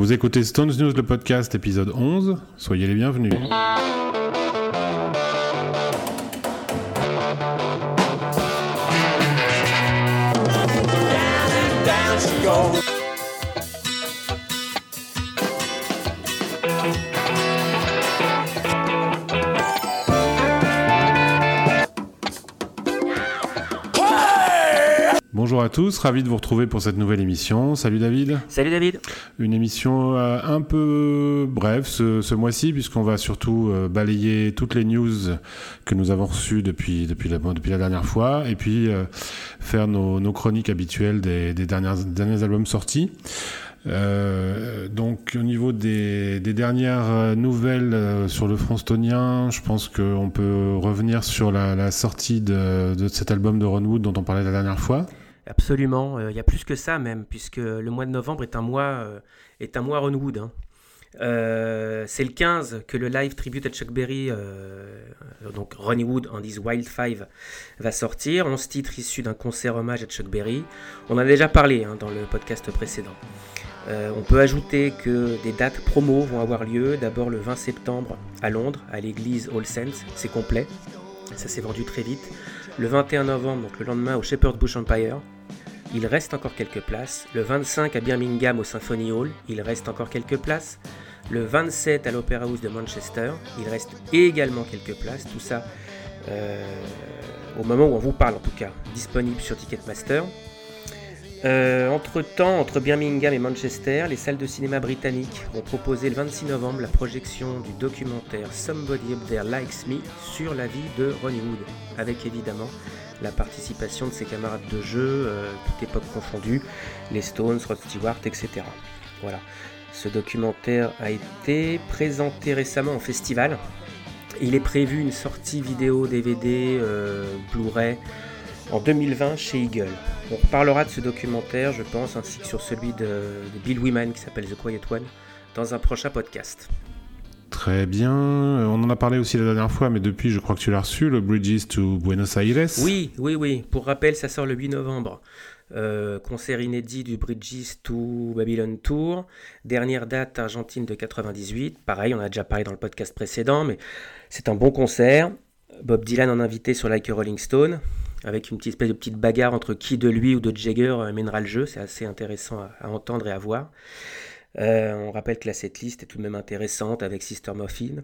Vous écoutez Stones News, le podcast, épisode 11. Soyez les bienvenus. Bonjour à tous, ravi de vous retrouver pour cette nouvelle émission. Salut David. Salut David. Une émission euh, un peu brève ce, mois-ci puisqu'on va surtout euh, balayer toutes les news que nous avons reçues depuis, depuis, la, depuis la dernière fois et puis euh, faire nos, chroniques habituelles des, dernières, derniers albums sortis. donc au niveau des, dernières nouvelles sur le Frontstonien, je pense qu'on peut revenir sur la, sortie de, de, cet album de Ron Wood dont on parlait la dernière fois. Absolument, euh, il y a plus que ça même, puisque le mois de novembre est un mois, euh, est un mois Ronwood. Hein. Euh, c'est le 15 que le live tribute à Chuck Berry, donc Ronnie Wood This Wild Five, va sortir. 11 titres issus d'un concert hommage à Chuck Berry. On en a déjà parlé hein, dans le podcast précédent. on peut ajouter que des dates promo vont avoir lieu. D'abord le 20 septembre à Londres, à l'église All Saints. C'est complet. Ça s'est vendu très vite. Le 21 novembre, donc le lendemain, au Shepherd's Bush Empire. Il reste encore quelques places. Le 25 à Birmingham au Symphony Hall. Il reste encore quelques places. Le 27 à l'Opera House de Manchester. Il reste également quelques places. Tout ça euh, au moment où on vous parle en tout cas. Disponible sur Ticketmaster. Euh, entre temps, entre Birmingham et Manchester, les salles de cinéma britanniques ont proposé le 26 novembre la projection du documentaire Somebody Up There Likes Me sur la vie de Ronnie Wood, avec évidemment la participation de ses camarades de jeu, euh, toute époque confondue, les Stones, Rod Stewart, etc. Voilà. Ce documentaire a été présenté récemment en festival. Il est prévu une sortie vidéo, DVD, euh, Blu-ray en 2020 chez Eagle. On reparlera de ce documentaire, je pense, ainsi que sur celui de, Bill Wyman qui s'appelle The Quiet One, dans un prochain podcast. Très bien. Euh, on en a parlé aussi la dernière fois, mais depuis, je crois que tu l'as reçu, le Bridges to Buenos Aires. Oui, oui, oui. Pour rappel, ça sort le 8 novembre. Euh, concert inédit du Bridges to Babylon Tour. Dernière date Argentine de 98. Pareil, on a déjà parlé dans le podcast précédent, mais c'est un bon concert. Bob Dylan en invité sur Like a Rolling Stone avec une petite espèce de petite bagarre entre qui de lui ou de Jagger euh, mènera le jeu. C'est assez intéressant à, entendre et à voir. Euh, on rappelle que la setlist est tout de même intéressante avec Sister Muffin.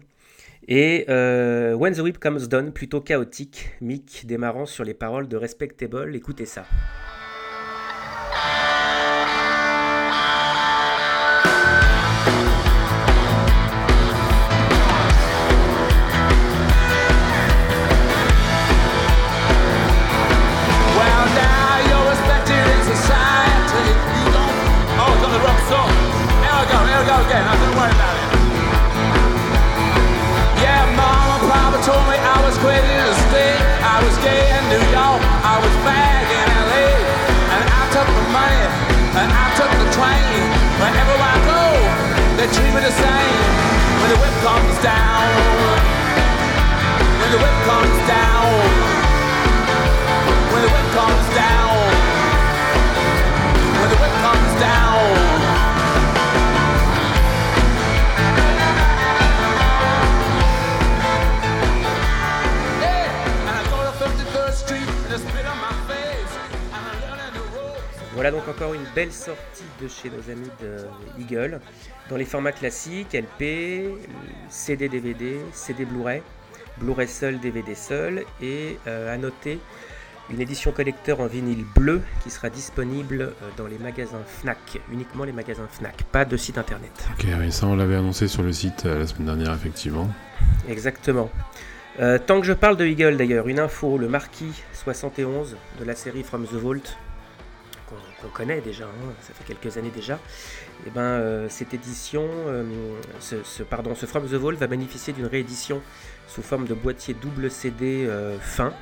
Et euh, When the Whip Comes Down, plutôt chaotique, Mick démarrant sur les paroles de Respectable. Écoutez ça. worry about it. Yeah, mama, papa told me I was crazy to stay. I was gay in New York, I was fag in LA. And I took the money, and I took the train. Wherever I go, they treat me the same. When the whip comes down, when the whip comes down, when the whip comes down. Voilà donc encore une belle sortie de chez nos amis de Eagle dans les formats classiques LP, CD DVD, CD Blu-ray, Blu-ray seul, DVD seul et euh, à noter une édition collecteur en vinyle bleu qui sera disponible euh, dans les magasins Fnac, uniquement les magasins Fnac, pas de site internet. Ok, oui, ça on l'avait annoncé sur le site euh, la semaine dernière effectivement. Exactement. tant que je parle de Eagle d'ailleurs, une info, le Marquis 71 de la série From the Vault qu'on connaît déjà, hein, ça fait quelques années déjà, et eh ben, euh, cette édition, euh, ce, pardon, ce From the Vault va bénéficier d'une réédition sous forme de boîtier double CD euh, fin,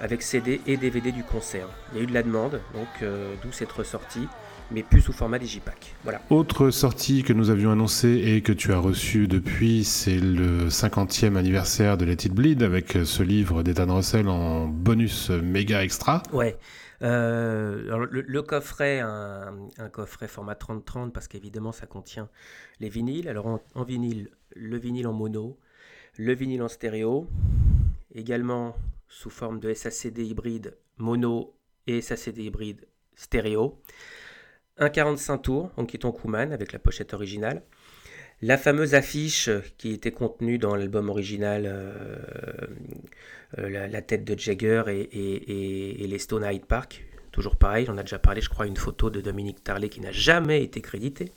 avec CD et DVD du concert. Il y a eu de la demande, donc d'où cette ressortie mais plus sous format digipack. Voilà. Autre sortie que nous avions annoncée et que tu as reçue depuis, c'est le 50e anniversaire de Let It Bleed avec ce livre d'Ethan Russell en bonus méga extra. Ouais. Le, coffret, un, coffret format 30-30 parce qu'évidemment ça contient les vinyles. Alors en, vinyle, le vinyle en mono, le vinyle en stéréo, également sous forme de SACD hybride mono et SACD hybride stéréo. Un 45 tours en Kiton Kuman avec la pochette originale. La fameuse affiche qui était contenue dans l'album original, euh, euh, la, tête de Jagger et, les Stone Hyde Park, toujours pareil, on a déjà parlé, je crois, une photo de Dominique Tarlet qui n'a jamais été crédité.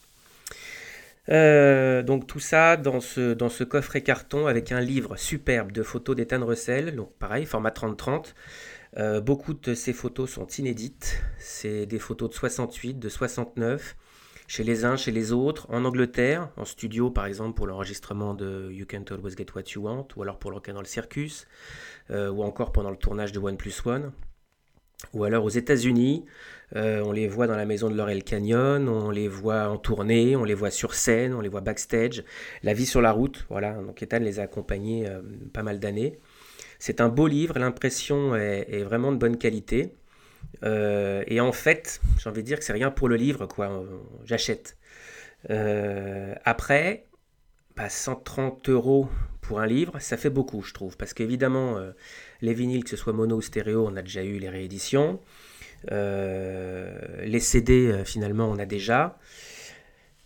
Euh, donc tout ça dans ce, coffret carton avec un livre superbe de photos d'Ethan Russell, donc pareil, format 30-30. Euh, beaucoup de ces photos sont inédites. C'est des photos de 68, de 69, chez les uns, chez les autres, en Angleterre, en studio par exemple pour l'enregistrement de You Can't Always Get What You Want, ou alors pour le dans le Circus, euh, ou encore pendant le tournage de One Plus One. Ou alors aux États-Unis, euh, on les voit dans la maison de Laurel Canyon, on les voit en tournée, on les voit sur scène, on les voit backstage. La vie sur la route, voilà. Donc Ethan les a accompagnés pas mal d'années. C'est un beau livre, l'impression est, vraiment de bonne qualité. Euh, et en fait, j'ai envie de dire que c'est rien pour le livre, quoi. J'achète. Euh, après, 130 bah, euros pour un livre, ça fait beaucoup, je trouve. Parce qu'évidemment, euh, les vinyles, que ce soit mono ou stéréo, on a déjà eu les rééditions. les CD, finalement, on a déjà.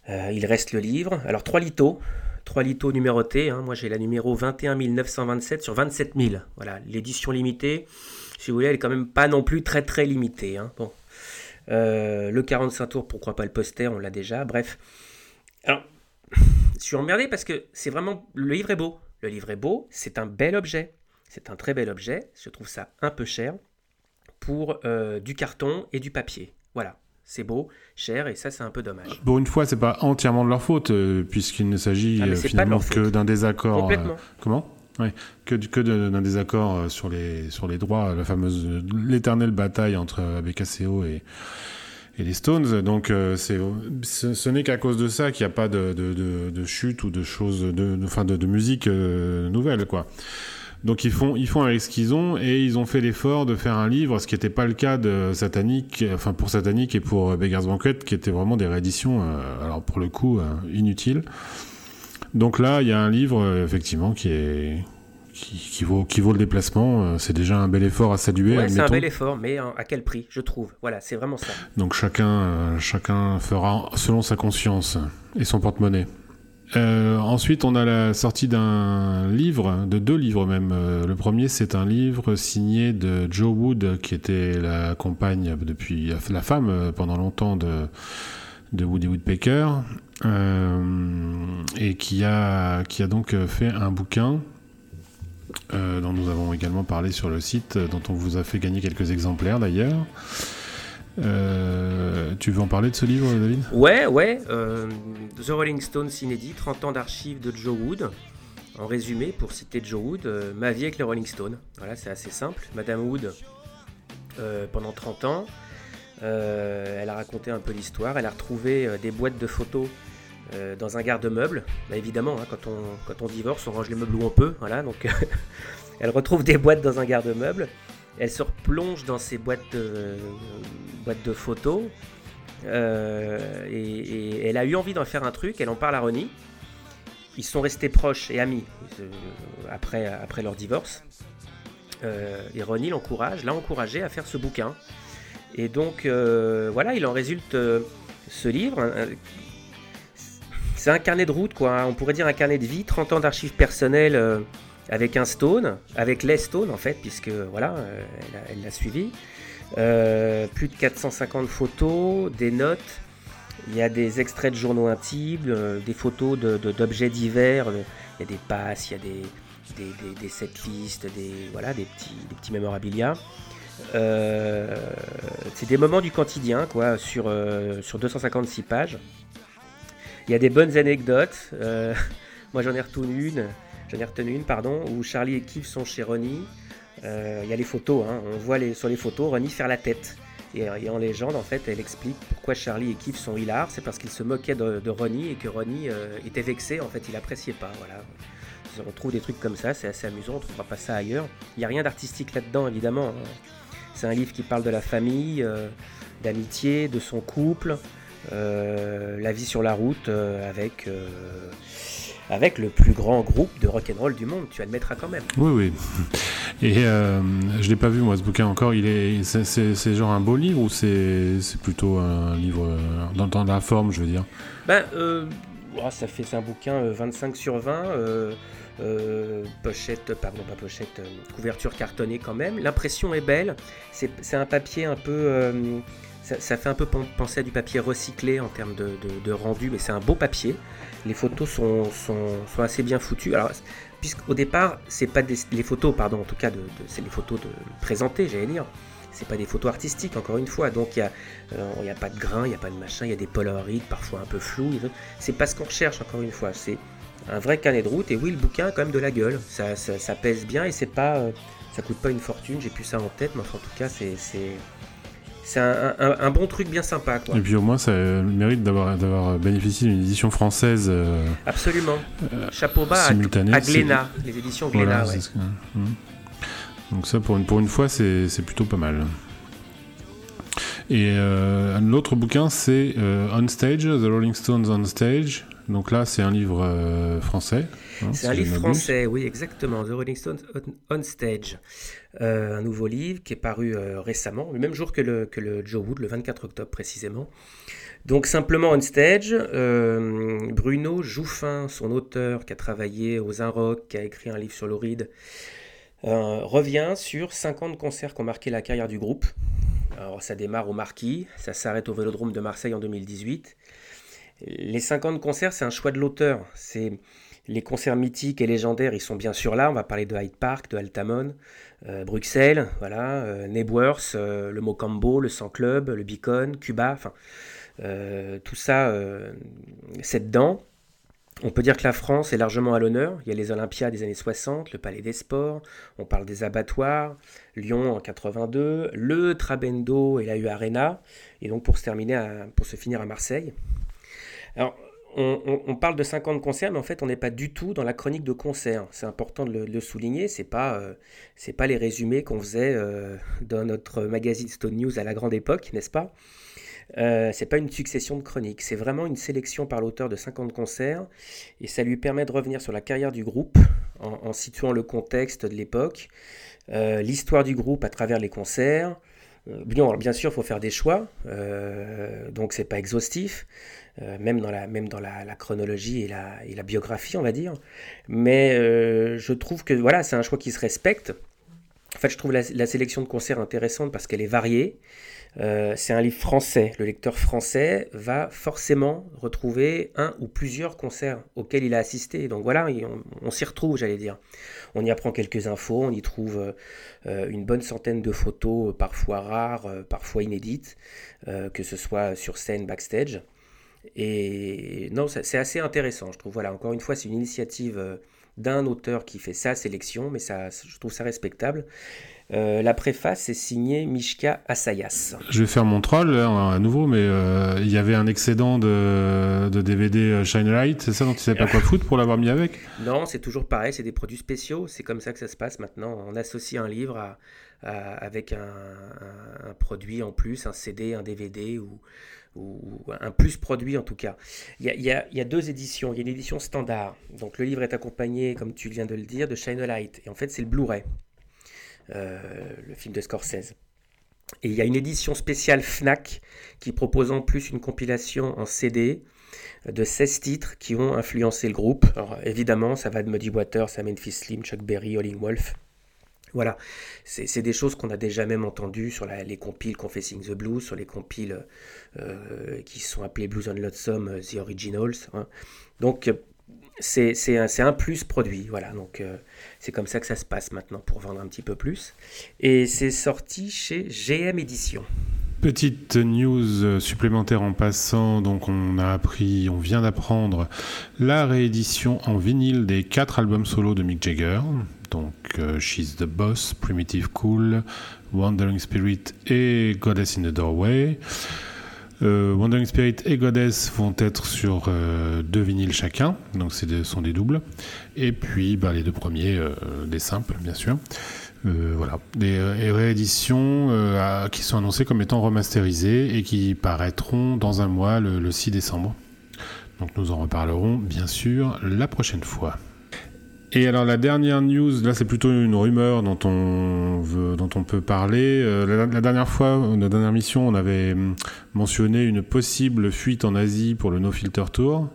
il reste le livre. Alors, trois litos. Trois litos numérotés. Hein. Moi, j'ai la numéro 21 927 sur 27 000. Voilà, l'édition limitée, si vous voulez, elle est quand même pas non plus très très limitée. Hein. Bon. Euh, le 45 tours, pourquoi pas le poster, on l'a déjà. Bref. Alors, je suis emmerdé parce que c'est vraiment. Le livre est beau. Le livre est beau, c'est un bel objet. C'est un très bel objet. Je trouve ça un peu cher pour euh, du carton et du papier. Voilà c'est beau, cher, et ça c'est un peu dommage. Pour une fois, c'est pas entièrement de leur faute, euh, puisqu'il ne s'agit ah, finalement que d'un désaccord. Complètement. comment? Que, que d'un désaccord sur les, sur les droits, la fameuse, l'éternelle bataille entre ABKCO et, et les Stones. Donc, c'est, ce, n'est qu'à cause de ça qu'il n'y a pas de, de, chute ou de choses, de, de, de, musique nouvelle, quoi. Donc ils font, ils font avec ce qu'ils ont et ils ont fait l'effort de faire un livre, ce qui n'était pas le cas de Satanic, enfin pour Satanic et pour Beggar's Banquet, qui étaient vraiment des rééditions, euh, alors pour le coup, euh, inutiles. Donc là, il y a un livre, euh, effectivement, qui est, qui, vaut, qui vaut le déplacement. C'est déjà un bel effort à saluer. Ouais, c'est un bel effort, mais à quel prix, je trouve. Voilà, c'est vraiment ça. Donc chacun, chacun fera selon sa conscience et son porte-monnaie. Euh, ensuite, on a la sortie d'un livre, de deux livres même. Euh, le premier, c'est un livre signé de Joe Wood, qui était la compagne depuis la femme euh, pendant longtemps de, de Woody Woodpecker, et qui a, qui a donc fait un bouquin dont nous avons également parlé sur le site, dont on vous a fait gagner quelques exemplaires d'ailleurs. Euh, tu veux en parler de ce livre, David? Ouais, ouais. Euh, The Rolling Stones inédit, 30 ans d'archives de Joe Wood. En résumé, pour citer Joe Wood, euh, ma vie avec les Rolling Stones. Voilà, c'est assez simple. Madame Wood, pendant 30 ans, elle a raconté un peu l'histoire. Elle a retrouvé des boîtes de photos dans un garde-meuble. Bah, évidemment, hein, quand, on, divorce, on range les meubles où on peut. Voilà, donc elle retrouve des boîtes dans un garde-meuble. Elle se replonge dans ses boîtes de, photos. Euh, et, elle a eu envie d'en faire un truc. Elle en parle à Ronnie. Ils sont restés proches et amis euh, après, leur divorce. Euh, et Ronnie l'encourage, l'a encouragé à faire ce bouquin. Et donc, voilà, il en résulte ce livre. C'est un carnet de route, quoi. On pourrait dire un carnet de vie, 30 ans d'archives personnelles avec un stone, avec les stones en fait, puisque voilà, euh, elle l'a suivi. Euh, plus de 450 photos, des notes. Il y a des extraits de journaux intimes, euh, des photos d'objets divers. Il y a des passes, il y a des, des, des, setlists, des, voilà, des, petits, des petits mémorabilia. C'est des moments du quotidien, quoi, sur, sur 256 pages. Il y a des bonnes anecdotes. moi, j'en ai retenu une. J'en ai retenu une, pardon, où Charlie et Keith sont chez Ronnie. Euh, il y a les photos, hein. on voit les, sur les photos Ronnie faire la tête. Et, en légende, en fait, elle explique pourquoi Charlie et Keith sont hilars. C'est parce qu'ils se moquaient de, Ronnie et que Ronnie euh, était vexé. En fait, il appréciait pas. Voilà. On trouve des trucs comme ça, c'est assez amusant. On ne trouvera pas ça ailleurs. Il n'y a rien d'artistique là-dedans, évidemment. Hein. C'est un livre qui parle de la famille, d'amitié, de son couple, la vie sur la route avec avec le plus grand groupe de rock'n'roll du monde, tu admettras quand même. Oui, oui. Et euh, je l'ai pas vu moi ce bouquin encore. Il est, c'est, genre un beau livre ou c'est, plutôt un livre euh, dans, dans, la forme, je veux dire? Ben, euh, oh, ça fait c'est un bouquin 25 euh, sur 20. Pochette, pardon pas pochette, couverture cartonnée quand même. L'impression est belle. C'est, un papier un peu ça, fait un peu penser à du papier recyclé en termes de, rendu, mais c'est un beau papier. Les photos sont, sont, assez bien foutues. Alors, puisqu'au départ, c'est pas des, les photos, pardon, en tout cas, de, c'est les photos de présentées, j'allais dire. C'est pas des photos artistiques, encore une fois. Donc, il n'y a, a pas de grain, il n'y a pas de machin, il y a des polaroids, parfois un peu flous. C'est pas ce qu'on recherche, encore une fois. C'est un vrai canet de route. Et oui, le bouquin a quand même de la gueule. Ça, ça, pèse bien et c'est pas, euh, ça coûte pas une fortune. J'ai plus ça en tête, mais en tout cas, c'est c'est un, bon truc bien sympa. Quoi. Et puis au moins, ça mérite d'avoir bénéficié d'une édition française. Euh, Absolument. Euh, Chapeau bas à, Glénat, les éditions Glénat. Mmh. Donc ça, pour une, pour une fois, c'est plutôt pas mal. Et euh, l'autre bouquin, c'est On Stage, The Rolling Stones On Stage. Donc là, c'est un livre français. Hein, c'est un livre français, oui, exactement. The Rolling Stones on Stage. Euh, un nouveau livre qui est paru euh, récemment, le même jour que le, que le Joe Wood, le 24 octobre précisément. Donc simplement on stage, euh, Bruno Jouffin, son auteur qui a travaillé aux Inrock, qui a écrit un livre sur l'Oride, revient sur 50 concerts qui ont marqué la carrière du groupe. Alors ça démarre au Marquis, ça s'arrête au Vélodrome de Marseille en 2018. Les 50 concerts, c'est un choix de l'auteur. Les concerts mythiques et légendaires, ils sont bien sûr là. On va parler de Hyde Park, de Altamont, euh, Bruxelles, voilà, euh, Nebworth, euh, le Mocambo, le Sang Club, le Beacon, Cuba, enfin, tout ça, c'est dedans. On peut dire que la France est largement à l'honneur. Il y a les Olympiades des années 60, le Palais des Sports, on parle des abattoirs, Lyon en 82, le Trabendo et la U Arena, et donc pour se terminer, pour se finir à Marseille. Alors, on, parle de 50 concerts, mais en fait, on n'est pas du tout dans la chronique de concerts. C'est important de le, souligner. C'est pas, euh, pas les résumés qu'on faisait euh, dans notre magazine Stone News à la grande époque, n'est-ce pas? Euh, c'est pas une succession de chroniques, c'est vraiment une sélection par l'auteur de 50 concerts et ça lui permet de revenir sur la carrière du groupe en, situant le contexte de l'époque, euh, l'histoire du groupe à travers les concerts. bien, bien sûr, il faut faire des choix, donc c'est pas exhaustif. Euh, même dans, la, même dans la, chronologie et la, et la, biographie, on va dire. Mais euh, je trouve que voilà, c'est un choix qui se respecte. En fait, je trouve la, sélection de concerts intéressante parce qu'elle est variée. Euh, c'est un livre français. Le lecteur français va forcément retrouver un ou plusieurs concerts auxquels il a assisté. Donc voilà, on, s'y retrouve, j'allais dire. On y apprend quelques infos, on y trouve une bonne centaine de photos, parfois rares, parfois inédites, que ce soit sur scène, backstage. Et non, c'est assez intéressant, je trouve. Voilà, encore une fois, c'est une initiative euh, d'un auteur qui fait sa sélection, mais ça, je trouve ça respectable. Euh, la préface est signée Mishka Asayas. Je vais faire mon troll à nouveau, mais euh, il y avait un excédent de, DVD Shine Light, c'est ça dont tu sais pas quoi foutre pour l'avoir mis avec? Non, c'est toujours pareil, c'est des produits spéciaux, c'est comme ça que ça se passe maintenant. On associe un livre avec un, un, produit en plus, un CD, un DVD ou, ou un plus produit en tout cas. Il y, a, deux éditions. Il y a une édition standard. Donc le livre est accompagné, comme tu viens de le dire, de Shine a Light. Et en fait, c'est le Blu-ray, euh, le film de Scorsese. Et il y a une édition spéciale FNAC qui propose en plus une compilation en CD de 16 titres qui ont influencé le groupe. Alors évidemment, ça va de Muddy Waters à Memphis Slim, Chuck Berry, Holling Wolf. Voilà, c'est des choses qu'on a déjà même entendues sur les compiles Confessing the Blues, sur les compiles euh, qui sont appelés Blues on Lonesome, euh, The Originals. Hein. Donc c'est un, un, plus produit, voilà. Donc euh, c'est comme ça que ça se passe maintenant pour vendre un petit peu plus. Et c'est sorti chez GM Édition. Petite news supplémentaire en passant, donc on a appris, on vient d'apprendre la réédition en vinyle des quatre albums solo de Mick Jagger, donc She's the Boss, Primitive Cool, Wandering Spirit et Goddess in the Doorway. Wandering Spirit et Goddess vont être sur deux vinyles chacun, donc ce sont des doubles. Et puis bah, les deux premiers, des simples, bien sûr. voilà, des rééditions qui sont annoncées comme étant remasterisées et qui paraîtront dans un mois, le 6 décembre. Donc nous en reparlerons bien sûr la prochaine fois. Et alors la dernière news, là c'est plutôt une rumeur dont on, dont on peut parler. Euh, la, dernière fois, la dernière mission, on avait mentionné une possible fuite en Asie pour le No Filter Tour.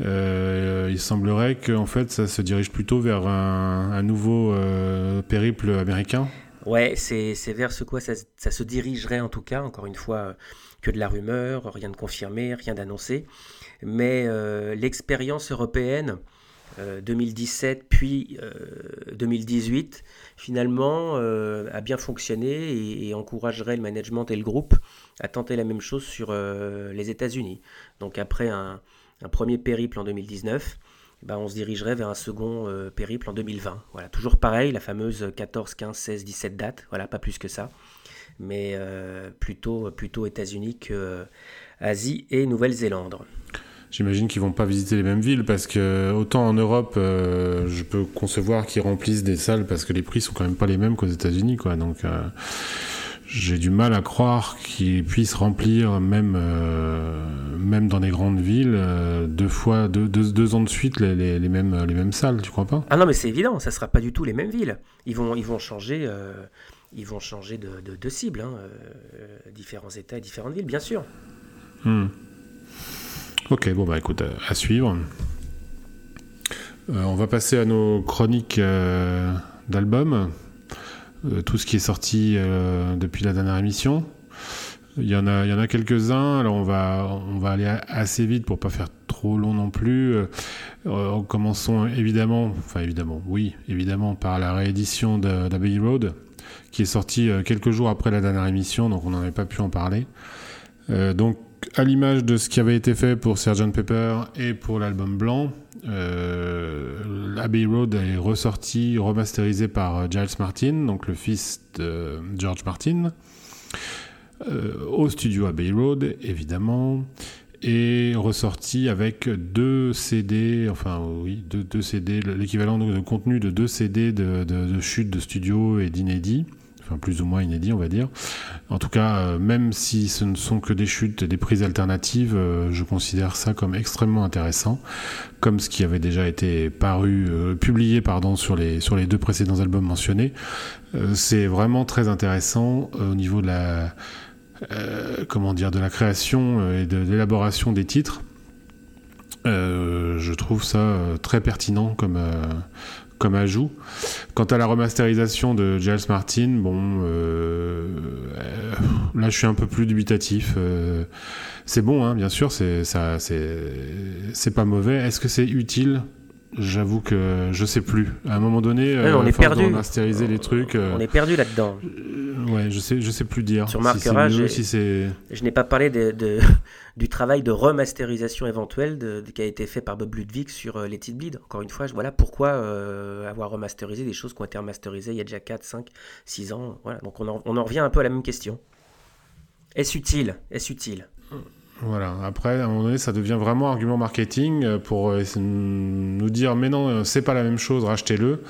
Euh, il semblerait que en fait ça se dirige plutôt vers un, nouveau euh, périple américain. Ouais, c'est vers ce quoi ça, se dirigerait en tout cas, encore une fois, que de la rumeur, rien de confirmé, rien d'annoncé mais l'expérience européenne 2017 euh, puis 2018 euh, finalement a bien fonctionné et, encouragerait le management et le groupe à tenter la même chose sur les États-Unis. Donc après un, premier périple en 2019, bah, on se dirigerait vers un second périple en 2020. Voilà, toujours pareil, la fameuse 14, 15, 16, 17 dates, voilà, pas plus que ça, mais plutôt, plutôt États-Unis que Asie et Nouvelle-Zélande. J'imagine qu'ils vont pas visiter les mêmes villes parce que autant en Europe, euh, je peux concevoir qu'ils remplissent des salles parce que les prix sont quand même pas les mêmes qu'aux États-Unis, quoi. Donc euh, j'ai du mal à croire qu'ils puissent remplir même euh, même dans les grandes villes deux fois deux, deux, ans de suite les, les, mêmes les mêmes salles. Tu crois pas? Ah non, mais c'est évident, ça sera pas du tout les mêmes villes. Ils vont ils vont changer. Ils vont changer de, de, cible, hein, différents États et différentes villes, bien sûr. Hmm. Ok, bon bah écoute, à suivre. Euh, on va passer à nos chroniques euh, d'albums. Euh, tout ce qui est sorti depuis la dernière émission. Il y en a, il y en a quelques-uns. Alors on va, on va aller assez vite pour pas faire trop long non plus. commençons évidemment, enfin évidemment, oui, évidemment par la réédition d'Abbey Road, qui est sortie quelques jours après la dernière émission, donc on n'avait pas pu en parler. donc à l'image de ce qui avait été fait pour Sgt. Pepper et pour l'album blanc, euh, Abbey Road est ressorti, remasterisé par euh, Giles Martin, donc le fils de George Martin, euh, au studio Abbey Road, évidemment, et ressorti avec deux CD, enfin oui, deux, CD, l'équivalent de, contenu de deux CD de, de, de chute de studio et d'inédit plus ou moins inédit, on va dire. En tout cas, euh, même si ce ne sont que des chutes, des prises alternatives, euh, je considère ça comme extrêmement intéressant, comme ce qui avait déjà été paru, euh, publié pardon, sur les, sur les deux précédents albums mentionnés. c'est vraiment très intéressant au niveau de la, comment dire, de la création et de l'élaboration des titres. je trouve ça très pertinent comme, comme ajout. Quant à la remasterisation de Giles Martin, bon, euh, euh, là je suis un peu plus dubitatif. Euh, c'est bon, hein, bien sûr, c'est ça, c'est pas mauvais. Est-ce que c'est utile? J'avoue que je sais plus. À un moment donné, on est perdu. remasteriser les trucs. on est perdu là-dedans. Ouais, je sais, je sais plus dire. Sur Marquera, si je n'ai pas parlé de, du travail de remasterisation éventuelle de, qui a été fait par Bob Ludwig sur les Let Bleed. Encore une fois, voilà pourquoi avoir remasterisé des choses qui ont été remasterisées il y a déjà 4, 5, 6 ans. Voilà, donc on en, on en revient un peu à la même question. Est-ce utile? Est-ce utile? Voilà, après, à un moment donné, ça devient vraiment argument marketing euh, pour euh, nous dire mais non, euh, c'est pas la même chose, rachetez-le.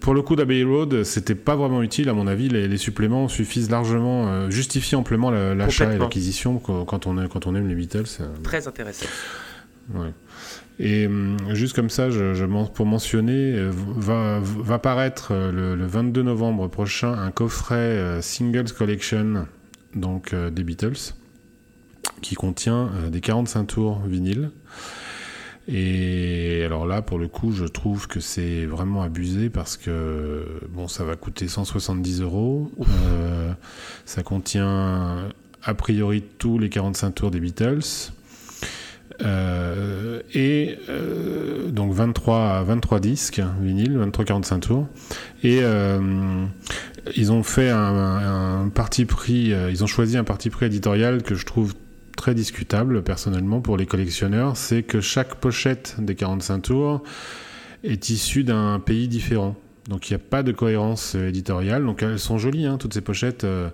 Pour le coup d'Abbey Road, c'était pas vraiment utile, à mon avis. Les, suppléments suffisent largement, justifient amplement l'achat et l'acquisition quand on, quand on aime les Beatles. Très intéressant. Ouais. Et hum, juste comme ça, je, pour mentionner, va, va paraître le, le, 22 novembre prochain un coffret Singles Collection donc des Beatles qui contient euh, des 45 tours vinyle. Et alors là, pour le coup, je trouve que c'est vraiment abusé parce que bon, ça va coûter 170 euros. Euh, ça contient a priori tous les 45 tours des Beatles. Euh, et donc 23, 23 disques vinyle, 23 45 tours. Et ils ont fait un, un, parti pris, ils ont choisi un parti pris éditorial que je trouve très discutable personnellement pour les collectionneurs, c'est que chaque pochette des 45 tours est issue d'un pays différent. Donc il n'y a pas de cohérence euh, éditoriale. Donc elles sont jolies, hein, toutes ces pochettes. Euh,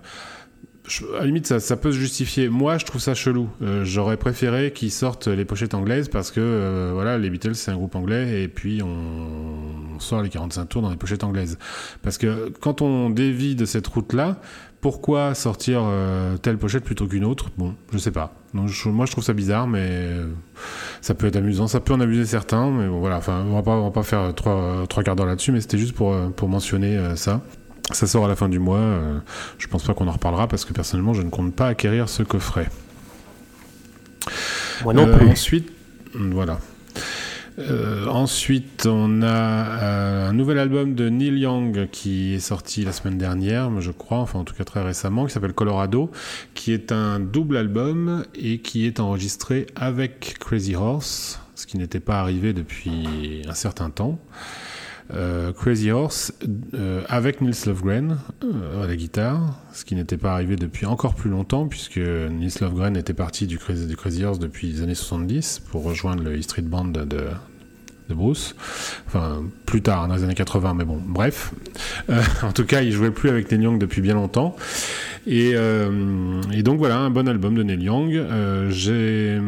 à la limite, ça, ça, peut se justifier. Moi, je trouve ça chelou. Euh, j'aurais préféré qu'ils sortent les pochettes anglaises parce que euh, voilà, les Beatles, c'est un groupe anglais et puis on, sort les 45 tours dans les pochettes anglaises. Parce que quand on dévie de cette route-là, pourquoi sortir euh, telle pochette plutôt qu'une autre? Bon, je sais pas. Donc, moi, je trouve ça bizarre, mais ça peut être amusant. Ça peut en amuser certains, mais bon, voilà. Enfin, on va pas, on va pas faire trois, trois quarts d'heure là-dessus, mais c'était juste pour, pour mentionner ça. Ça sort à la fin du mois. Euh, je pense pas qu'on en reparlera parce que personnellement, je ne compte pas acquérir ce coffret. Moi non euh, plus. Ensuite, voilà. Euh, ensuite, on a un nouvel album de Neil Young qui est sorti la semaine dernière, je crois, enfin en tout cas très récemment, qui s'appelle Colorado, qui est un double album et qui est enregistré avec Crazy Horse, ce qui n'était pas arrivé depuis un certain temps. Euh, Crazy Horse euh, avec Nils Lofgren euh, à la guitare, ce qui n'était pas arrivé depuis encore plus longtemps, puisque Nils Lofgren était parti du Crazy, Horse depuis les années 70 pour rejoindre le E Street Band de, de, Bruce. Enfin, plus tard, dans les années 80, mais bon, bref. en tout cas, il jouait plus avec Neil Young depuis bien longtemps. Et, et donc voilà, un bon album de Neil Young. J'ai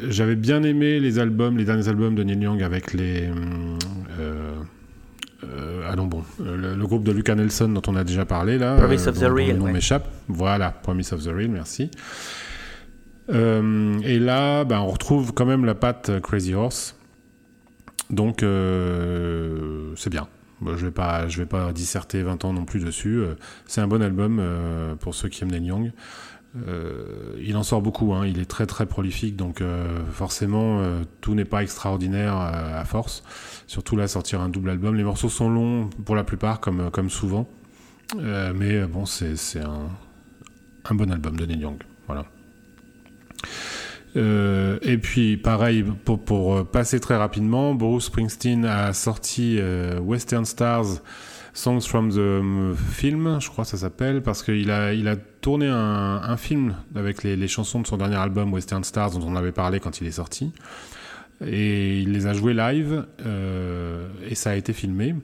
j'avais bien aimé les albums, les derniers albums de Neil Young avec les. Euh, euh, allons bon, le, groupe de Luca Nelson dont on a déjà parlé là. Promise of the Real. Nom m'échappe. Voilà, Promise of the Real, merci. Euh, et là, ben, on retrouve quand même la patte Crazy Horse. Donc, c'est bien. Je vais pas, je vais pas disserter 20 ans non plus dessus. c'est un bon album pour ceux qui aiment Neil Young. Euh, il en sort beaucoup, hein. il est très très prolifique, donc euh, forcément euh, tout n'est pas extraordinaire à force. Surtout là, sortir un double album. Les morceaux sont longs pour la plupart, comme, souvent. mais bon, c'est un, un, bon album de Neil Young. Voilà. Et puis pareil, pour, pour, passer très rapidement, Bruce Springsteen a sorti Western Stars Songs from the Film, je crois que ça s'appelle, parce qu'il a, il a tourné un, film avec les, chansons de son dernier album Western Stars dont on avait parlé quand il est sorti. Et il les a jouées live euh, et ça a été filmé.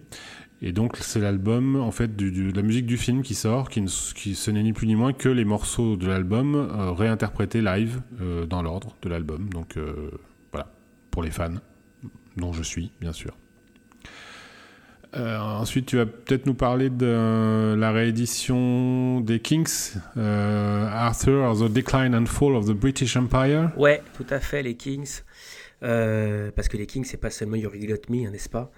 Et donc c'est l'album en fait de la musique du film qui sort, qui, ce n'est ni plus ni moins que les morceaux de l'album euh, réinterprétés live euh, dans l'ordre de l'album. Donc voilà, pour les fans, dont je suis bien sûr. Euh, ensuite, tu vas peut-être nous parler de la réédition des Kings, euh, Arthur, The Decline and Fall of the British Empire. Ouais, tout à fait, les Kings. Euh, parce que les Kings, c'est pas seulement You Really Got Me, hein, n'est-ce pas?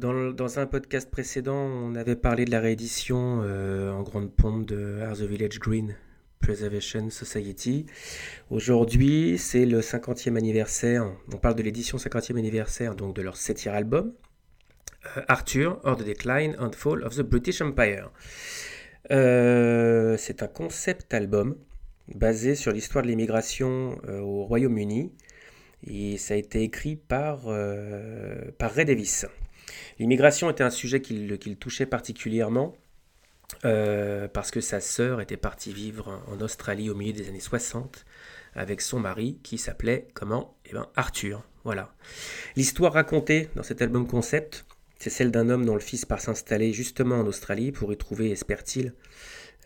Dans, un podcast précédent, on avait parlé de la réédition en grande pompe de Are the Village Green Preservation Society. Aujourd'hui, c'est le 50e anniversaire. On parle de l'édition 50e anniversaire donc de leur septième album, euh, Arthur, or the Decline and Fall of the British Empire. Euh, c'est un concept album basé sur l'histoire de l'immigration euh, au Royaume-Uni et ça a été écrit par, par Ray Davis. L'immigration était un sujet qui le touchait particulièrement parce que sa sœur était partie vivre en Australie au milieu des années 60 avec son mari qui s'appelait comment? Eh ben Arthur. Voilà. L'histoire racontée dans cet album concept c'est celle d'un homme dont le fils part s'installer justement en Australie pour y trouver, espère-t-il,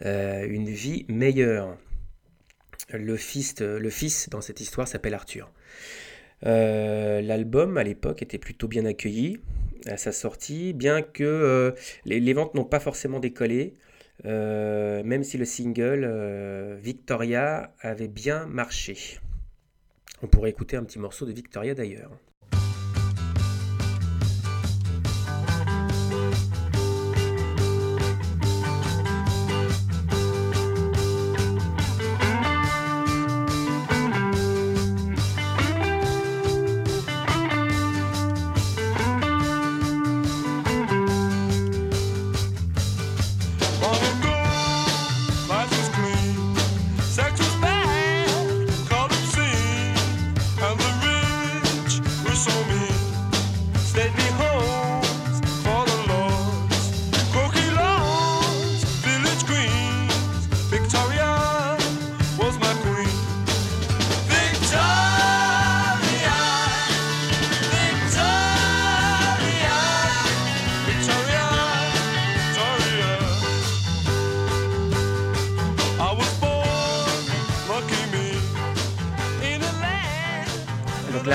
euh, une vie meilleure. Le fils, le fils dans cette histoire s'appelle Arthur. Euh, l'album à l'époque était plutôt bien accueilli à sa sortie, bien que euh, les, ventes n'ont pas forcément décollé, même si le single Victoria avait bien marché. On pourrait écouter un petit morceau de Victoria d'ailleurs.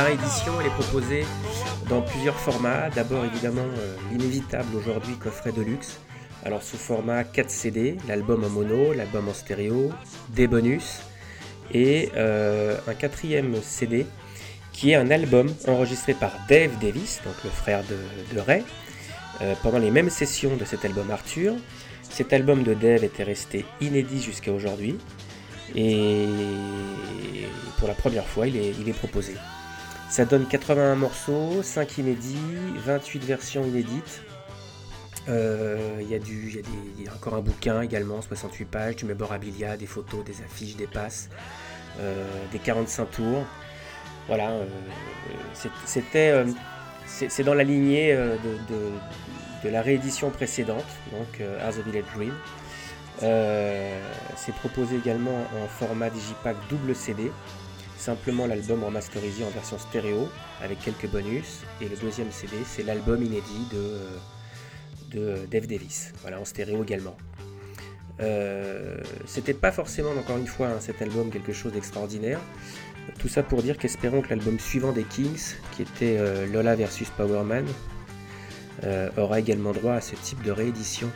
La réédition, elle est proposée dans plusieurs formats. D'abord, évidemment, l'inévitable aujourd'hui coffret de luxe. Alors, sous format 4 CD, l'album en mono, l'album en stéréo, des bonus et un quatrième CD qui est un album enregistré par Dave Davis, donc le frère de, Ray, pendant les mêmes sessions de cet album Arthur. Cet album de Dave était resté inédit jusqu'à aujourd'hui. Et pour la première fois, il est proposé. Ça donne 81 morceaux, 5 inédits, 28 versions inédites. Euh, il y, y, a encore un bouquin également, 68 pages, du memorabilia, des photos, des affiches, des passes, euh, des 45 tours. Voilà, euh, c'était, c'est dans la lignée de, la réédition précédente, donc As a Village Dream. C'est proposé également en format digipack double CD, simplement l'album remasterisé en version stéréo avec quelques bonus. Et le deuxième CD, c'est l'album inédit de, de Dave Davis, voilà en stéréo également. Euh, c'était pas forcément, encore une fois, hein, cet album quelque chose d'extraordinaire. Tout ça pour dire qu'espérons que l'album suivant des Kings, qui était euh, Lola versus Powerman, aura également droit à ce type de réédition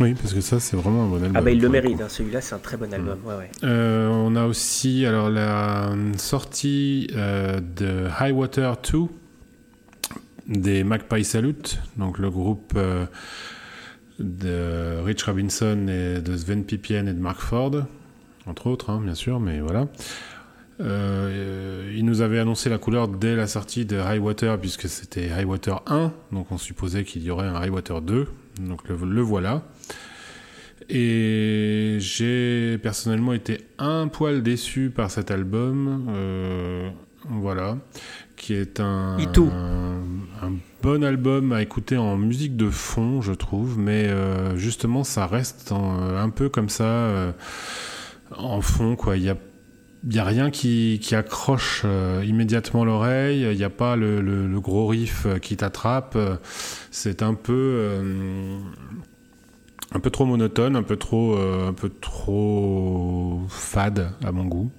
oui, parce que ça, c'est vraiment un bon album. Ah bah il le mérite, hein. celui-là, c'est un très bon album. Euh, on a aussi alors la sortie euh, de High Water 2 des Magpie Salute, donc le groupe euh, de Rich Robinson et de Sven Pipien et de Mark Ford, entre autres, hein, bien sûr, mais voilà. Il nous avait annoncé la couleur dès la sortie de High Water, puisque c'était High Water 1, donc on supposait qu'il y aurait un High Water 2, donc le voilà. Et j'ai personnellement été un poil déçu par cet album. Euh, voilà. Qui est un, un, bon album à écouter en musique de fond, je trouve. Mais euh, justement, ça reste un peu comme ça euh, en fond, quoi. Il y a il n'y a rien qui, accroche immédiatement l'oreille, il n'y a pas le, gros riff qui t'attrape, c'est un peu un peu trop monotone, un peu trop, euh, un peu trop fade à mon goût.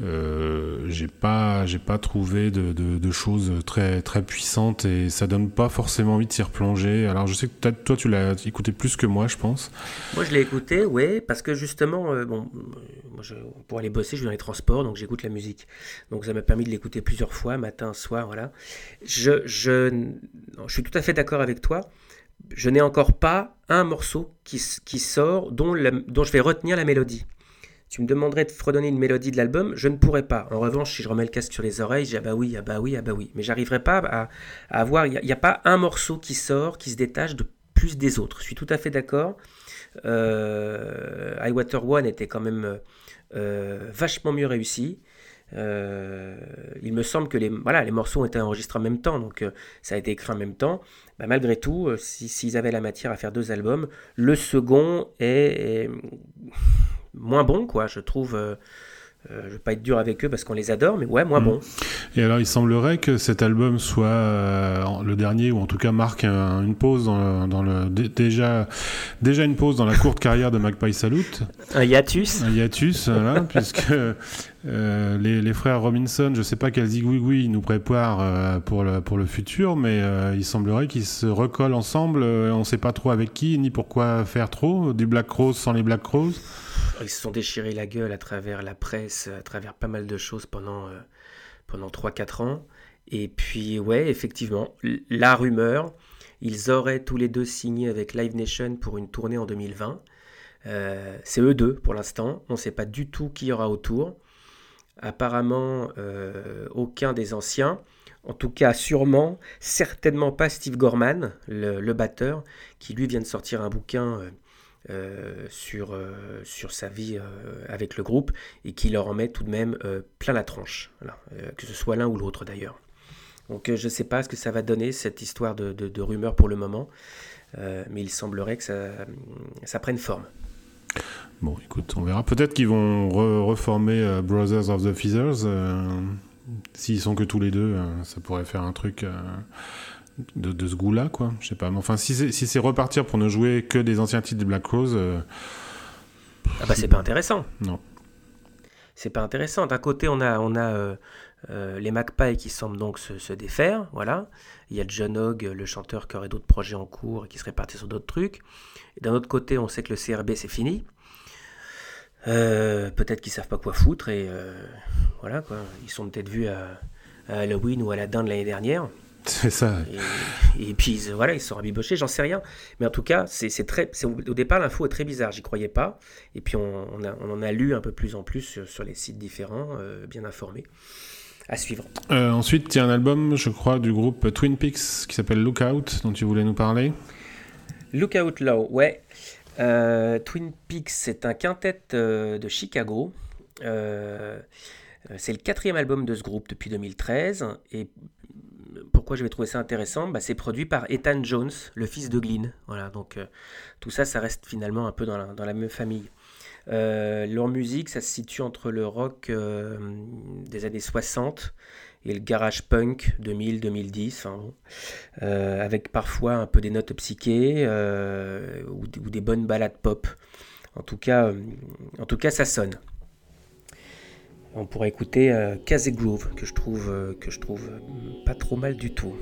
Euh, j'ai pas, j'ai pas trouvé de, de, choses très, très puissantes et ça donne pas forcément envie de s'y replonger. Alors je sais que peut-être toi tu l'as écouté plus que moi, je pense. Moi je l'ai écouté, oui, parce que justement, euh, bon, pour aller bosser, je suis dans les transports, donc j'écoute la musique. Donc ça m'a permis de l'écouter plusieurs fois, matin, soir, voilà. Je, je, je suis tout à fait d'accord avec toi je n'ai encore pas un morceau qui, sort dont, dont je vais retenir la mélodie. Tu me demanderais de fredonner une mélodie de l'album, je ne pourrais pas. En revanche, si je remets le casque sur les oreilles, je dis ah bah oui, ah bah oui, ah bah oui. Mais j'arriverai pas à, avoir. Il n'y a, pas un morceau qui sort, qui se détache de plus des autres. Je suis tout à fait d'accord. Euh, Water One était quand même euh, vachement mieux réussi. Euh, il me semble que les, voilà, les morceaux ont été enregistrés en même temps, donc euh, ça a été écrit en même temps. Bah, malgré tout, euh, s'ils avaient la matière à faire deux albums, le second est, moins bon, quoi, je trouve. Euh, je ne vais pas être dur avec eux parce qu'on les adore, mais ouais, moins mm. bon. Et alors, il semblerait que cet album soit euh, le dernier, ou en tout cas marque une pause dans le, déjà, déjà une pause dans la courte carrière de Magpie Salute. Un hiatus. Un hiatus, voilà, puisque euh, les, les, frères Robinson, je ne sais pas quels zigouigouis ils nous préparent pour, le, pour le futur, mais il semblerait qu'ils se recollent ensemble. on ne sait pas trop avec qui, ni pourquoi faire trop. Du Black Rose sans les Black Rose. Ils se sont déchirés la gueule à travers la presse, à travers pas mal de choses pendant, euh, pendant 3-4 ans. Et puis, ouais, effectivement, la rumeur, ils auraient tous les deux signé avec Live Nation pour une tournée en 2020. Euh, c'est eux deux pour l'instant. On ne sait pas du tout qui y aura autour. Apparemment, euh, aucun des anciens. En tout cas, sûrement, certainement pas Steve Gorman, le, le batteur, qui lui vient de sortir un bouquin euh, sur, euh, sur sa vie euh, avec le groupe et qui leur en met tout de même plein la tranche, que ce soit l'un ou l'autre d'ailleurs. Donc je ne sais pas ce que ça va donner cette histoire de, de, rumeur pour le moment, mais il semblerait que ça, ça prenne forme. Bon, écoute, on verra. Peut-être qu'ils vont reformer Brothers of the Feathers. S'ils sont que tous les deux, ça pourrait faire un truc de, ce goût-là, quoi. Je sais pas. Mais enfin, si c'est si repartir pour ne jouer que des anciens titres de Black Rose. Euh, ah bah c'est pas intéressant. Non. C'est pas intéressant. D'un côté, on a, on a euh, les Magpies qui semblent donc se, défaire, voilà. Il y a John Hogg, le chanteur, qui aurait d'autres projets en cours et qui serait parti sur d'autres trucs. D'un autre côté, on sait que le CRB c'est fini. peut-être qu'ils savent pas quoi foutre et voilà quoi. Ils sont peut-être vus à, Halloween ou à la dinde l'année dernière. C'est ça. Et, puis voilà, ils sont rabibochés, j'en sais rien. Mais en tout cas, c'est très. Au départ, l'info est très bizarre, j'y croyais pas. Et puis on, en a lu un peu plus en plus sur, les sites différents, euh, bien informés. À suivre. Euh, ensuite, il y a un album, je crois, du groupe Twin Peaks qui s'appelle Lookout, dont tu voulais nous parler. Lookout Low, ouais. Euh, Twin Peaks, c'est un quintet de Chicago. c'est le quatrième album de ce groupe depuis 2013. Et pourquoi je vais trouver ça intéressant bah, C'est produit par Ethan Jones, le fils de Glynn. Voilà, donc euh, tout ça, ça reste finalement un peu dans la, même famille. Euh, leur musique, ça se situe entre le rock euh, des années 60 et le garage punk 2000-2010, avec parfois un peu des notes psychées ou, des bonnes balades pop. En tout cas ça sonne on pourrait écouter euh, Groove que je trouve euh, euh, pas trop mal du tout.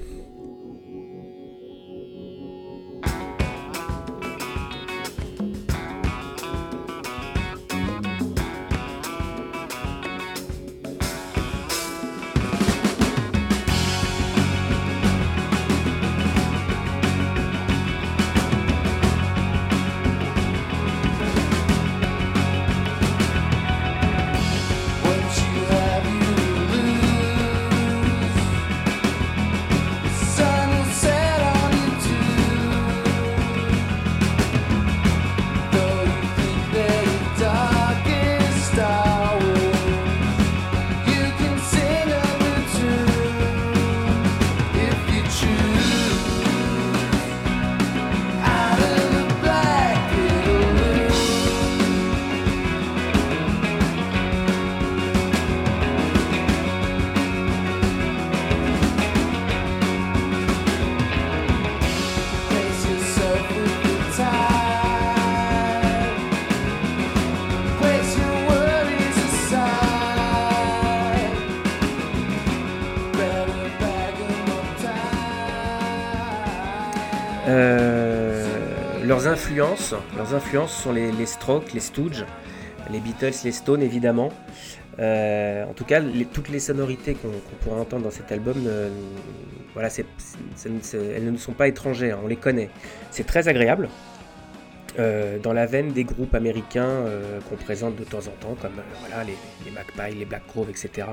Influences, leurs influences sont les, Strokes, les Stooges, les Beatles, les Stones évidemment. Euh, en tout cas, toutes les sonorités qu'on pourra entendre dans cet album, voilà, elles ne sont pas étrangères, on les connaît. C'est très agréable. Euh, dans la veine des groupes américains euh, qu'on présente de temps en temps, comme voilà, les, les Magpies, les Black Grove, etc.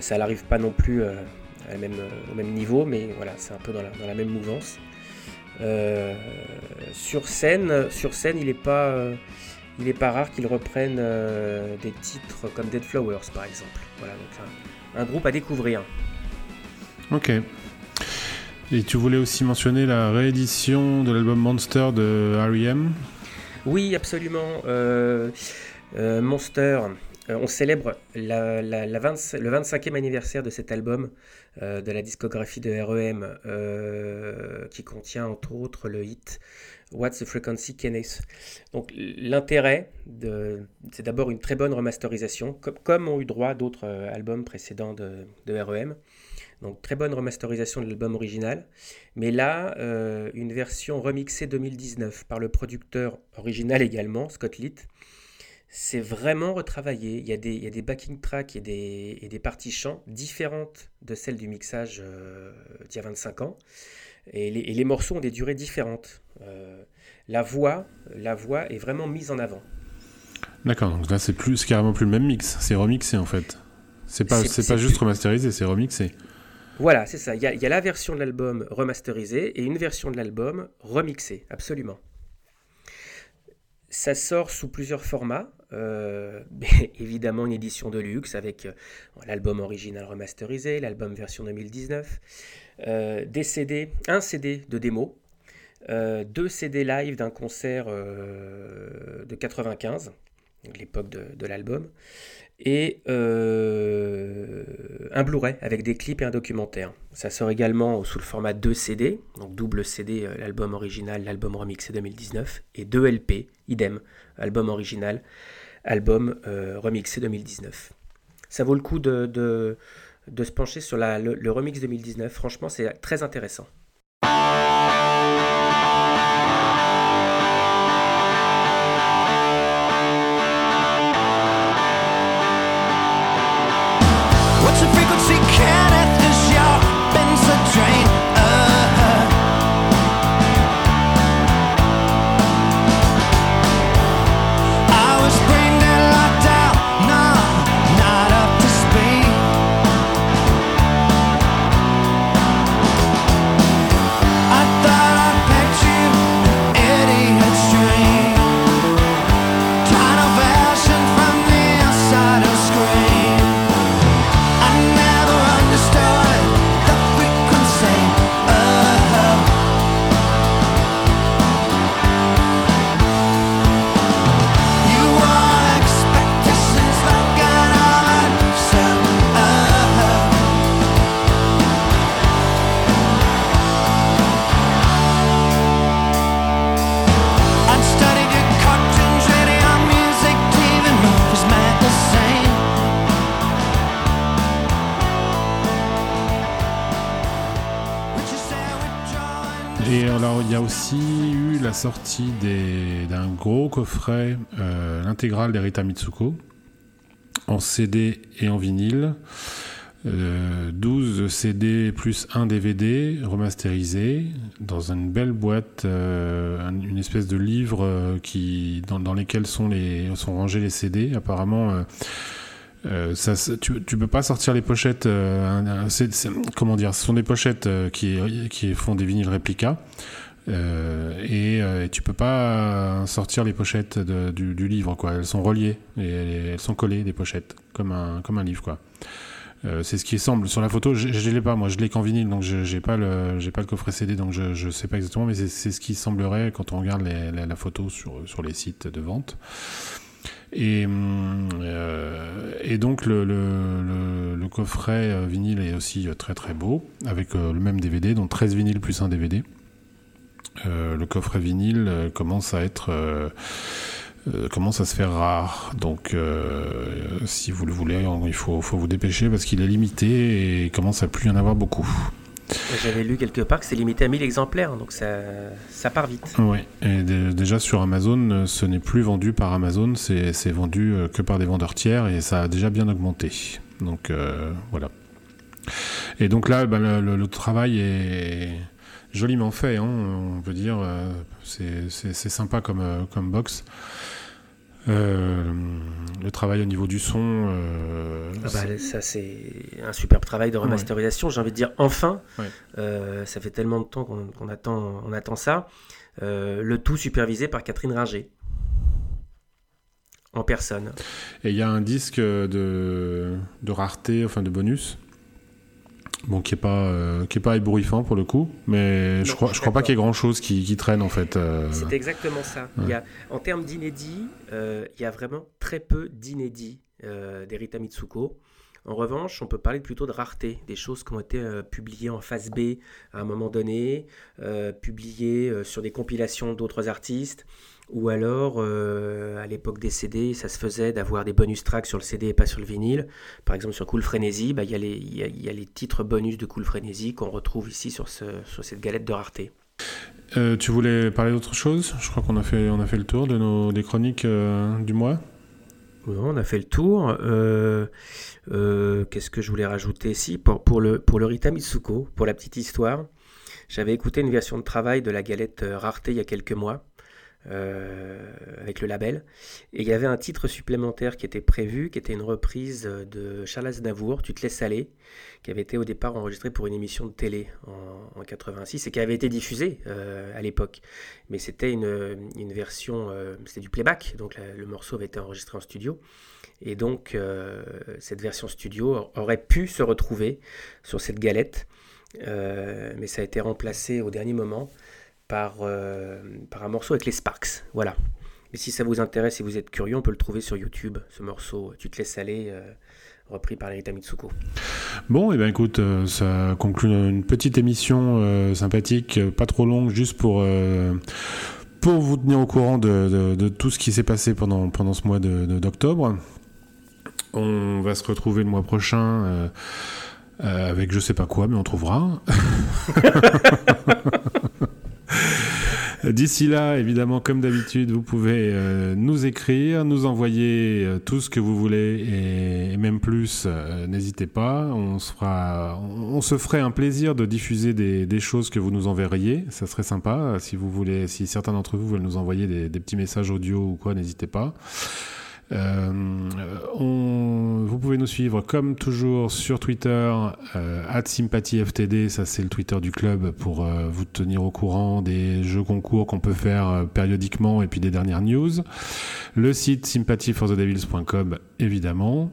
ça n'arrive pas non plus au même niveau, mais voilà, c'est un peu dans la même mouvance. Euh, sur scène, sur scène, il n'est pas, euh, il est pas rare qu'ils reprennent euh, des titres comme Dead Flowers, par exemple. Voilà, donc un, groupe à découvrir. Ok. Et tu voulais aussi mentionner la réédition de l'album Monster de R.E.M. Oui, absolument. Monster, on célèbre la, le 25e anniversaire de cet album euh, de la discographie de REM, euh, qui contient entre autres le hit What's the Frequency Kenneth. Donc l'intérêt, c'est d'abord une très bonne remasterisation, comme, ont eu droit d'autres euh, albums précédents de, REM. Donc très bonne remasterisation de l'album original, mais là une version remixée 2019 par le producteur original également, Scott Litt, c'est vraiment retravaillé. Il y, a des, il y a des backing tracks et des, et des parties chants différentes de celles du mixage euh, d'il y a 25 ans. Et les, et les, morceaux ont des durées différentes. Euh, la, voix, la voix est vraiment mise en avant. D'accord, donc là c'est plus carrément plus le même mix, c'est remixé en fait. C'est pas, c'est, pas juste remasterisé, c'est remixé. Voilà, c'est ça. Il y, a, il y a la version de l'album remasterisée et une version de l'album remixée, absolument. Ça sort sous plusieurs formats. Euh, évidemment une édition de luxe avec euh, l'album original remasterisé, l'album version 2019, euh, des CD, un CD de démo, deux CD live d'un concert de 95, l'époque de, l'album, et un Blu-ray avec des clips et un documentaire. Ça sort également sous le format 2 CD, donc double CD, l'album original, l'album remixé 2019, et 2 LP, idem, album original, album euh, remixé 2019. Ça vaut le coup de, se pencher sur le, le remix 2019. Franchement, c'est très intéressant. Et alors, il y a aussi eu la sortie d'un gros coffret, euh, l'intégrale d'Erita Mitsuko, en CD et en vinyle. Euh, 12 CD plus un DVD remasterisé dans une belle boîte, euh, un- une espèce de livre euh, dans, dans lesquels sont, les, sont rangés les CD. Apparemment, euh, tu, tu peux pas sortir les pochettes. euh, comment dire Ce sont des pochettes euh, qui, qui font des vinyles réplicas. Euh, et, et tu peux pas sortir les pochettes du, livre. Elles sont reliées elles, sont collées des pochettes, comme un, comme un livre, c'est ce qui semble sur la photo. Je, je l'ai pas, moi, je l'ai qu'en vinyle, donc j'ai pas pas le coffret CD, donc je je sais pas exactement, mais c'est ce qui semblerait quand on regarde la, photo sur les sites de vente. Et, euh, et donc le, coffret euh, vinyle est aussi euh, très très beau, avec le même DVD, donc 13 vinyles plus un DVD. Le coffret vinyle commence à être commence à se faire rare. Donc si vous le voulez, il faut, faut vous dépêcher parce qu'il est limité et il commence à plus y en avoir beaucoup. J'avais lu quelque part que c'est limité à 1000 exemplaires, donc ça, ça part vite. Ouais. Et dé- déjà sur Amazon, euh, ce n'est plus vendu par Amazon, c'est vendu euh, que par des vendeurs tiers et ça a déjà bien augmenté. Donc euh, voilà. Et donc là, ben, le, travail est joliment fait, hein, on peut dire. C'est sympa comme, comme box. Euh, le travail au niveau du son. euh, Ah bah, ça, c'est un superbe travail de remasterisation. J'ai envie de dire enfin. Ouais. Euh, ça fait tellement de temps qu'on attend, on attend ça. Le tout supervisé par Catherine Ringer. En personne. Et il y a un disque de, de rareté, enfin de bonus. Bon, qui est pas euh, qui est pas ébouriffant pour le coup, mais je crois je crois pas qu'il y ait grand chose qui, qui traîne en fait. euh. C'est exactement ça. Il y a, en termes d'inédits, euh, il y a vraiment très peu d'inédits euh, d'Erita Mitsuko. En revanche, on peut parler plutôt de rareté, des choses qui ont été euh, publiées en phase B à un moment donné, euh, publiées euh, sur des compilations d'autres artistes, ou alors euh, à l'époque des CD, ça se faisait d'avoir des bonus tracks sur le CD et pas sur le vinyle. Par exemple, sur Cool Frenzy, bah, il y, a les- il y a- il y a les titres bonus de Cool Frenzy qu'on retrouve ici sur, ce, sur cette galette de rareté. Euh, tu voulais parler d'autre chose? Je crois qu'on a fait on a fait le tour de nos des chroniques euh, du mois. Ouais, on a fait le tour. Euh, euh, Qu'est-ce que je voulais rajouter? Si, pour, pour, le, pour le Rita Mitsuko, pour la petite histoire, j'avais écouté une version de travail de la galette Rareté il y a quelques mois, euh, avec le label. Et il y avait un titre supplémentaire qui était prévu, qui était une reprise de Charles Aznavour, Tu te laisses aller, qui avait été au départ enregistré pour une émission de télé en, en 86 et qui avait été diffusée euh, à l'époque. Mais c'était une, version, euh, c'était du playback, donc le morceau avait été enregistré en studio. Et donc, euh, cette version studio aurait pu se retrouver sur cette galette, mais ça a été remplacé au dernier moment par, euh, par un morceau avec les Sparks. Voilà. Mais si ça vous intéresse, si vous êtes curieux, on peut le trouver sur YouTube, ce morceau Tu te laisses aller, euh, repris par Rita Mitsuko. Bon, et ben écoute, euh, ça conclut une petite émission euh, sympathique, euh, pas trop longue, juste pour euh, pour vous tenir au courant de, de- de tout ce qui s'est passé pendant pendant ce mois de- d'octobre. On va se retrouver le mois prochain. euh, Euh, avec je sais pas quoi, mais on trouvera. D'ici là, évidemment, comme d'habitude, vous pouvez euh, nous écrire, nous envoyer euh, tout ce que vous voulez et, même plus. euh, N'hésitez pas. On se, fera, on, se ferait un plaisir de diffuser des, choses que vous nous enverriez. Ça serait sympa. Si vous voulez, si certains d'entre vous veulent nous envoyer des, des petits messages audio ou quoi, n'hésitez pas. Euh, vous pouvez nous suivre comme toujours sur Twitter, euh, @sympathieftd, ça c'est le Twitter du club pour euh, vous tenir au courant des jeux concours qu'on peut faire périodiquement et puis des dernières news. Le site sympathyforthedevils.com évidemment.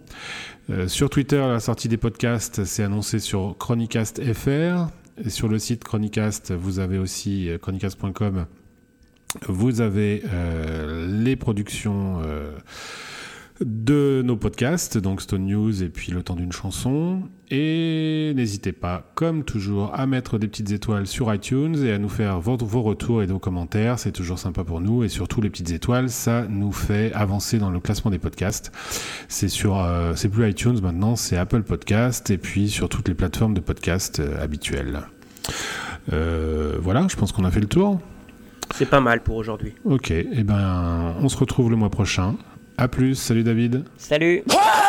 Sur Twitter, la sortie des podcasts, c'est annoncé sur Chronicast FR. Et sur le site Chronicast, vous avez aussi chronicast.com. Vous avez euh, les productions euh, de nos podcasts, donc Stone News et puis Le temps d'une chanson. Et n'hésitez pas, comme toujours, à mettre des petites étoiles sur iTunes et à nous faire vos, retours et vos commentaires. C'est toujours sympa pour nous. Et surtout, les petites étoiles, ça nous fait avancer dans le classement des podcasts. C'est sur, euh, c'est plus iTunes maintenant, c'est Apple Podcast et puis sur toutes les plateformes de podcast euh, habituelles. Voilà, je pense qu'on a fait le tour. C'est pas mal pour aujourd'hui. Ok, et ben on se retrouve le mois prochain. À plus, salut David. Salut Ah!